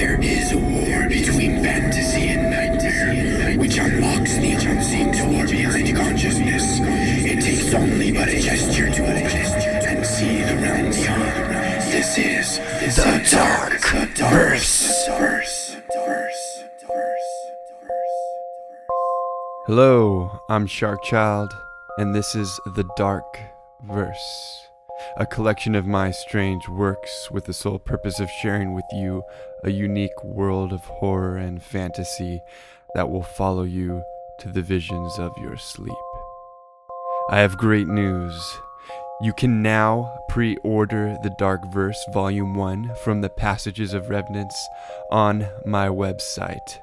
There is a war between fantasy and nightmare, which unlocks the unseen door behind consciousness. It takes only but a gesture to it and see the realm beyond. This is the Dark Verse. Hello, I'm Shark Child, and this is The Dark Verse, a collection of my strange works with the sole purpose of sharing with you a unique world of horror and fantasy that will follow you to the visions of your sleep. I have great news. You can now pre order The Dark Verse Volume 1 from the Passages of Revenants on my website.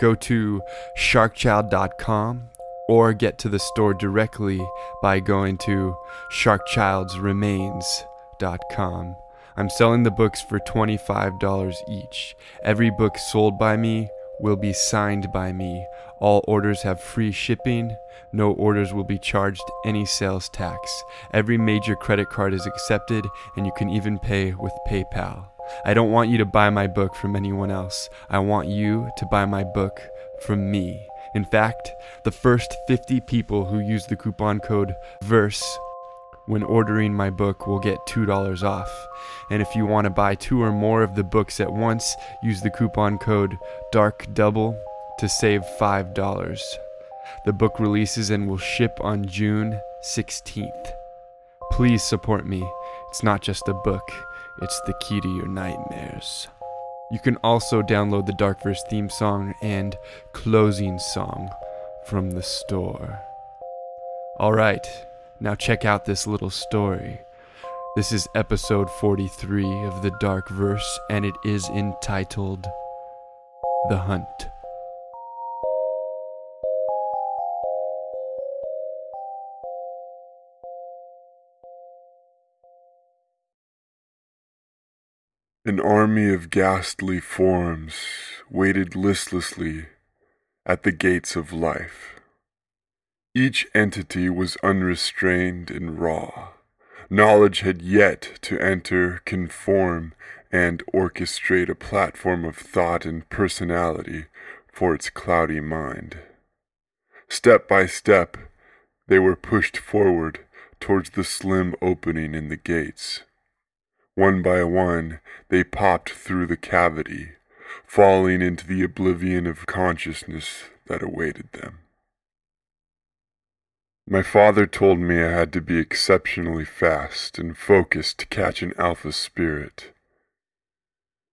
Go to sharkchild.com or get to the store directly by going to sharkchildsremains.com. I'm selling the books for $25 each. Every book sold by me will be signed by me. All orders have free shipping. No orders will be charged any sales tax. Every major credit card is accepted, and you can even pay with PayPal. I don't want you to buy my book from anyone else. I want you to buy my book from me. In fact, the first 50 people who use the coupon code VERSE when ordering my book will get $2 off. And if you want to buy two or more of the books at once, use the coupon code DARK DOUBLE to save $5. The book releases and will ship on June 16th. Please support me. It's not just a book, it's the key to your nightmares. You can also download the Darkverse theme song and closing song from the store. Alright, now check out this little story. This is episode 43 of the Dark Verse, and it is entitled The Hunt. An army of ghastly forms waited listlessly at the gates of life. Each entity was unrestrained and raw. Knowledge had yet to enter, conform, and orchestrate a platform of thought and personality for its cloudy mind. Step by step, they were pushed forward towards the slim opening in the gates. One by one, they popped through the cavity, falling into the oblivion of consciousness that awaited them. My father told me I had to be exceptionally fast and focused to catch an alpha spirit.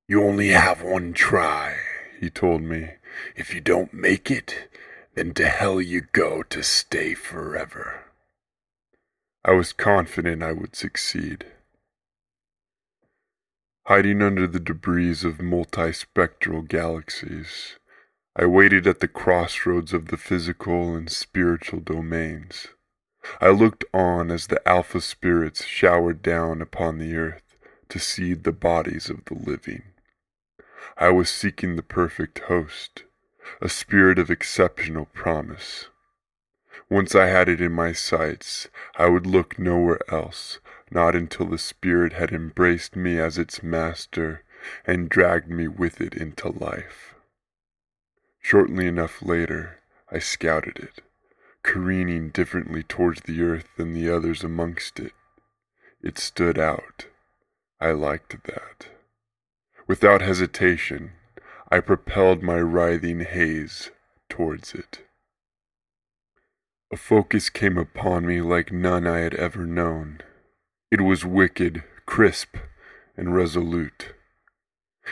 You only have one try, he told me. If you don't make it, then to hell you go to stay forever. I was confident I would succeed. Hiding under the debris of multispectral galaxies, I waited at the crossroads of the physical and spiritual domains. I looked on as the alpha spirits showered down upon the earth to seed the bodies of the living. I was seeking the perfect host, a spirit of exceptional promise. Once I had it in my sights, I would look nowhere else, not until the Spirit had embraced me as its master and dragged me with it into life. Shortly enough later, I scouted it, careening differently towards the earth than the others amongst it. It stood out. I liked that. Without hesitation, I propelled my writhing haze towards it. A focus came upon me like none I had ever known. It was wicked, crisp, and resolute.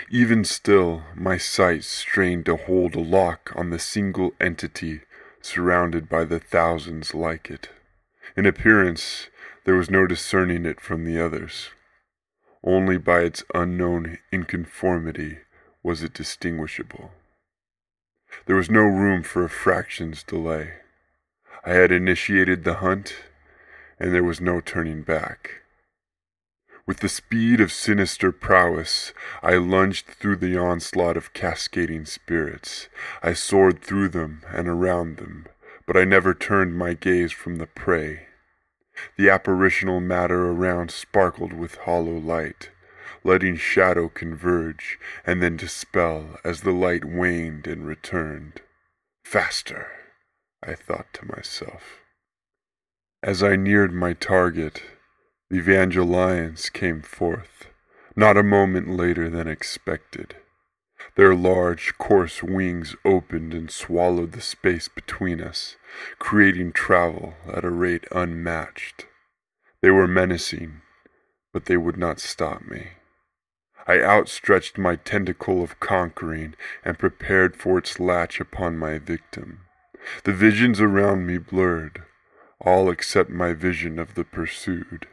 Even still, my sight strained to hold a lock on the single entity surrounded by the thousands like it. In appearance, there was no discerning it from the others. Only by its unknown inconformity was it distinguishable. There was no room for a fraction's delay. I had initiated the hunt, and there was no turning back. With the speed of sinister prowess, I lunged through the onslaught of cascading spirits. I soared through them and around them, but I never turned my gaze from the prey. The apparitional matter around sparkled with hollow light, letting shadow converge and then dispel as the light waned and returned. Faster, I thought to myself. As I neared my target, Evangelions came forth, not a moment later than expected. Their large, coarse wings opened and swallowed the space between us, creating travel at a rate unmatched. They were menacing, but they would not stop me. I outstretched my tentacle of conquering and prepared for its latch upon my victim. The visions around me blurred, all except my vision of the pursued.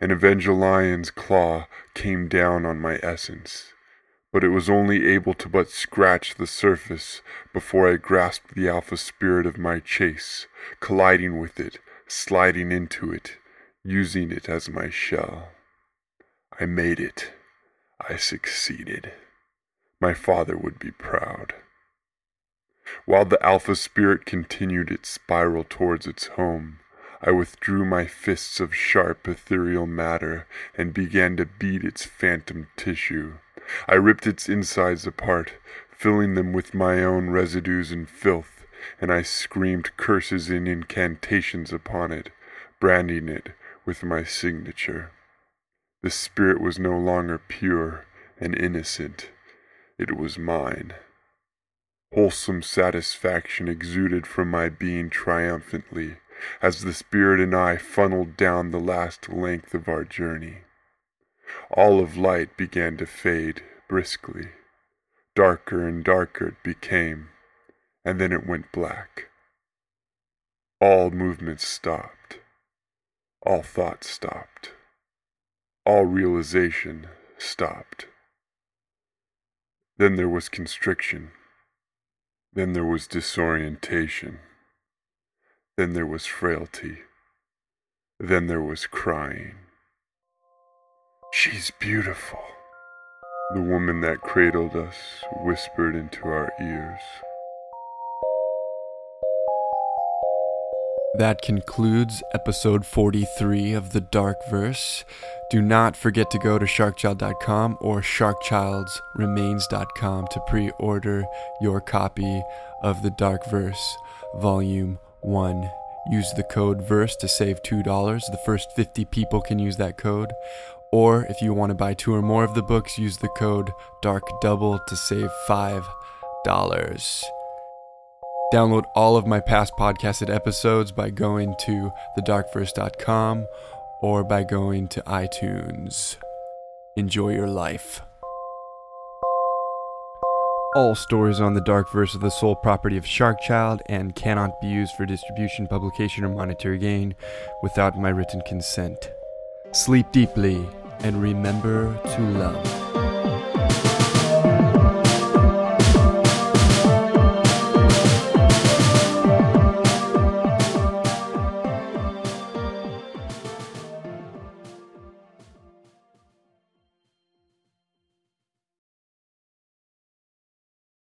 An Evangelion's claw came down on my essence, but it was only able to but scratch the surface before I grasped the alpha spirit of my chase, colliding with it, sliding into it, using it as my shell. I made it. I succeeded. My father would be proud. While the Alpha Spirit continued its spiral towards its home, I withdrew my fists of sharp ethereal matter and began to beat its phantom tissue. I ripped its insides apart, filling them with my own residues and filth, and I screamed curses and incantations upon it, branding it with my signature. The spirit was no longer pure and innocent. It was mine. Wholesome satisfaction exuded from my being triumphantly as the Spirit and I funneled down the last length of our journey. All of light began to fade briskly. Darker and darker it became, and then it went black. All movement stopped. All thought stopped. All realization stopped. Then there was constriction. Then there was disorientation. Then there was frailty. Then there was crying. She's beautiful, the woman that cradled us whispered into our ears. That concludes episode 43 of The Dark Verse. Do not forget to go to sharkchild.com or sharkchildsremains.com to pre order your copy of The Dark Verse, Volume 1. Use the code VERSE to save $2. The first 50 people can use that code. Or if you want to buy two or more of the books, use the code DARK DOUBLE to save $5. Download all of my past podcasted episodes by going to thedarkverse.com or by going to iTunes. Enjoy your life. All stories on the Dark Verse are the sole property of Sharkchild and cannot be used for distribution, publication, or monetary gain without my written consent. Sleep deeply and remember to love.